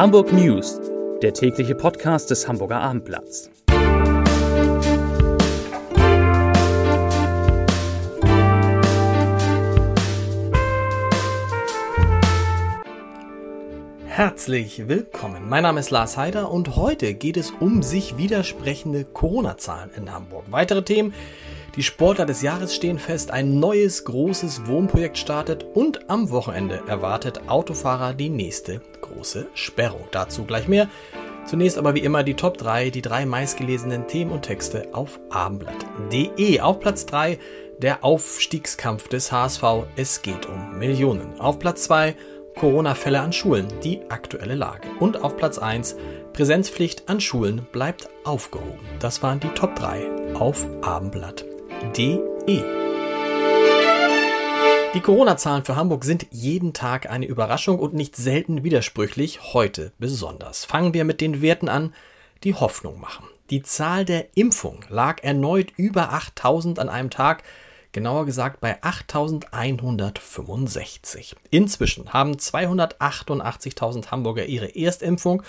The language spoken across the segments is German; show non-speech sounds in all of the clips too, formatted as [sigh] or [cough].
Hamburg News, der tägliche Podcast des Hamburger Abendblatts. Herzlich willkommen. Mein Name ist Lars Heider und heute geht es um sich widersprechende Corona-Zahlen in Hamburg. Weitere Themen die Sportler des Jahres stehen fest, ein neues großes Wohnprojekt startet und am Wochenende erwartet Autofahrer die nächste große Sperrung. Dazu gleich mehr. Zunächst aber wie immer die Top 3, die drei meistgelesenen Themen und Texte auf abendblatt.de. Auf Platz 3 der Aufstiegskampf des HSV. Es geht um Millionen. Auf Platz 2 Corona-Fälle an Schulen, die aktuelle Lage. Und auf Platz 1 Präsenzpflicht an Schulen bleibt aufgehoben. Das waren die Top 3 auf Abendblatt de. Die Corona-Zahlen für Hamburg sind jeden Tag eine Überraschung und nicht selten widersprüchlich, heute besonders. Fangen wir mit den Werten an, die Hoffnung machen. Die Zahl der Impfung lag erneut über 8000 an einem Tag, genauer gesagt bei 8165. Inzwischen haben 288.000 Hamburger ihre Erstimpfung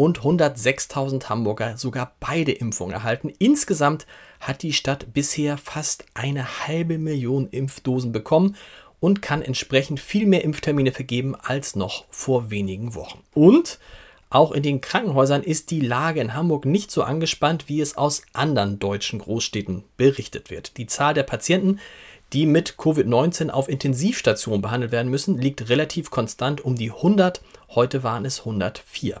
und 106.000 Hamburger sogar beide Impfungen erhalten. Insgesamt hat die Stadt bisher fast eine halbe Million Impfdosen bekommen und kann entsprechend viel mehr Impftermine vergeben als noch vor wenigen Wochen. Und auch in den Krankenhäusern ist die Lage in Hamburg nicht so angespannt, wie es aus anderen deutschen Großstädten berichtet wird. Die Zahl der Patienten, die mit Covid-19 auf Intensivstationen behandelt werden müssen, liegt relativ konstant um die 100. Heute waren es 104.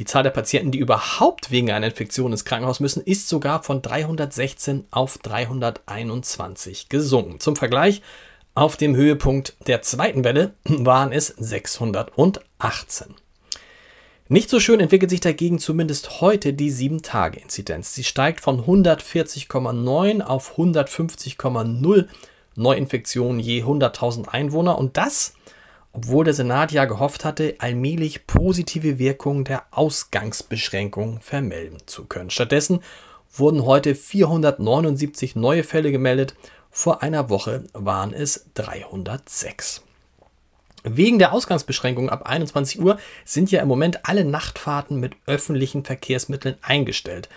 Die Zahl der Patienten, die überhaupt wegen einer Infektion ins Krankenhaus müssen, ist sogar von 316 auf 321 gesunken. Zum Vergleich, auf dem Höhepunkt der zweiten Welle [clears throat] waren es 618. Nicht so schön entwickelt sich dagegen zumindest heute die 7-Tage-Inzidenz. Sie steigt von 140,9 auf 150,0 Neuinfektionen je 100.000 Einwohner und das obwohl der Senat ja gehofft hatte, allmählich positive Wirkungen der Ausgangsbeschränkung vermelden zu können. Stattdessen wurden heute 479 neue Fälle gemeldet, vor einer Woche waren es 306. Wegen der Ausgangsbeschränkungen ab 21 Uhr sind ja im Moment alle Nachtfahrten mit öffentlichen Verkehrsmitteln eingestellt.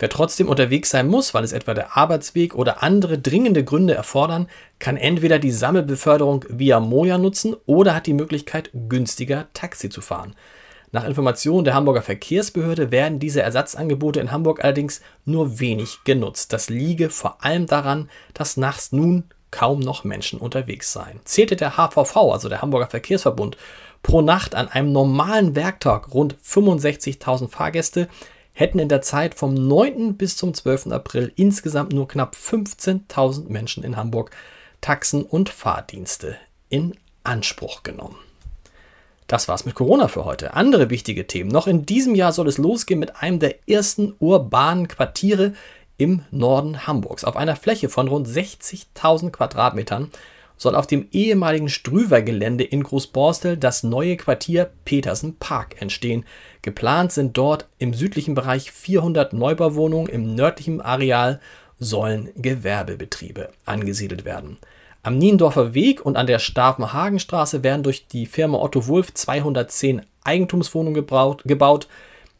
Wer trotzdem unterwegs sein muss, weil es etwa der Arbeitsweg oder andere dringende Gründe erfordern, kann entweder die Sammelbeförderung via Moja nutzen oder hat die Möglichkeit, günstiger Taxi zu fahren. Nach Informationen der Hamburger Verkehrsbehörde werden diese Ersatzangebote in Hamburg allerdings nur wenig genutzt. Das liege vor allem daran, dass nachts nun kaum noch Menschen unterwegs seien. Zählte der HVV, also der Hamburger Verkehrsverbund, pro Nacht an einem normalen Werktag rund 65.000 Fahrgäste, hätten in der Zeit vom 9. bis zum 12. April insgesamt nur knapp 15.000 Menschen in Hamburg Taxen und Fahrdienste in Anspruch genommen. Das war's mit Corona für heute. Andere wichtige Themen. Noch in diesem Jahr soll es losgehen mit einem der ersten urbanen Quartiere im Norden Hamburgs. Auf einer Fläche von rund 60.000 Quadratmetern soll auf dem ehemaligen Strüwer-Gelände in Großborstel das neue Quartier Petersen Park entstehen. Geplant sind dort im südlichen Bereich 400 Neubauwohnungen, im nördlichen Areal sollen Gewerbebetriebe angesiedelt werden. Am Niendorfer Weg und an der Stavenhagenstraße werden durch die Firma Otto Wulf 210 Eigentumswohnungen gebaut, gebaut.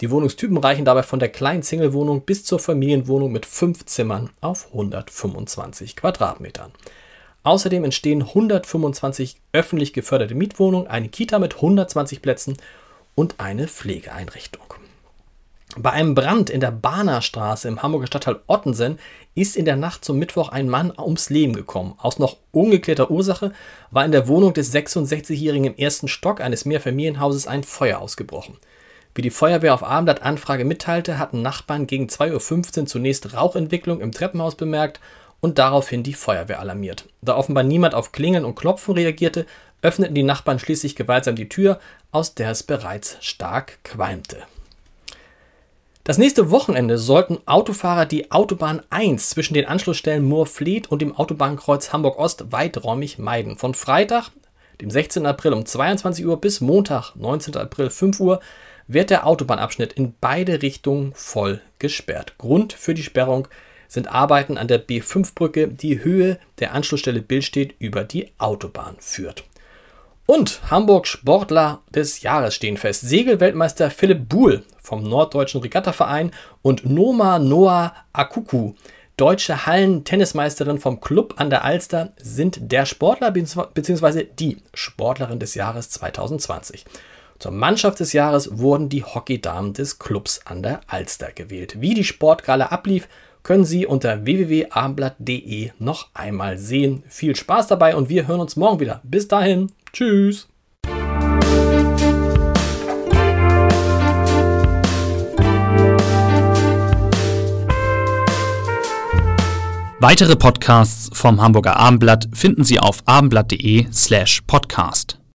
Die Wohnungstypen reichen dabei von der kleinen Singlewohnung bis zur Familienwohnung mit fünf Zimmern auf 125 Quadratmetern. Außerdem entstehen 125 öffentlich geförderte Mietwohnungen, eine Kita mit 120 Plätzen und eine Pflegeeinrichtung. Bei einem Brand in der Bahnerstraße im Hamburger Stadtteil Ottensen ist in der Nacht zum Mittwoch ein Mann ums Leben gekommen. Aus noch ungeklärter Ursache war in der Wohnung des 66-Jährigen im ersten Stock eines Mehrfamilienhauses ein Feuer ausgebrochen. Wie die Feuerwehr auf Abendblatt Anfrage mitteilte, hatten Nachbarn gegen 2.15 Uhr zunächst Rauchentwicklung im Treppenhaus bemerkt und daraufhin die Feuerwehr alarmiert. Da offenbar niemand auf Klingeln und Klopfen reagierte, öffneten die Nachbarn schließlich gewaltsam die Tür, aus der es bereits stark qualmte. Das nächste Wochenende sollten Autofahrer die Autobahn 1 zwischen den Anschlussstellen Moorfleet und dem Autobahnkreuz Hamburg-Ost weiträumig meiden. Von Freitag, dem 16. April um 22 Uhr bis Montag, 19. April 5 Uhr, wird der Autobahnabschnitt in beide Richtungen voll gesperrt. Grund für die Sperrung sind Arbeiten an der B5-Brücke, die Höhe der Anschlussstelle Billstedt über die Autobahn führt. Und Hamburg Sportler des Jahres stehen fest. Segelweltmeister Philipp Buhl vom Norddeutschen Regattaverein und Noma Noah Akuku, deutsche Hallen-Tennismeisterin vom Club an der Alster, sind der Sportler bzw. die Sportlerin des Jahres 2020. Zur Mannschaft des Jahres wurden die Hockeydamen des Clubs an der Alster gewählt. Wie die Sportgala ablief, können Sie unter www.abendblatt.de noch einmal sehen. Viel Spaß dabei und wir hören uns morgen wieder. Bis dahin. Tschüss. Weitere Podcasts vom Hamburger Abendblatt finden Sie auf abendblatt.de slash podcast.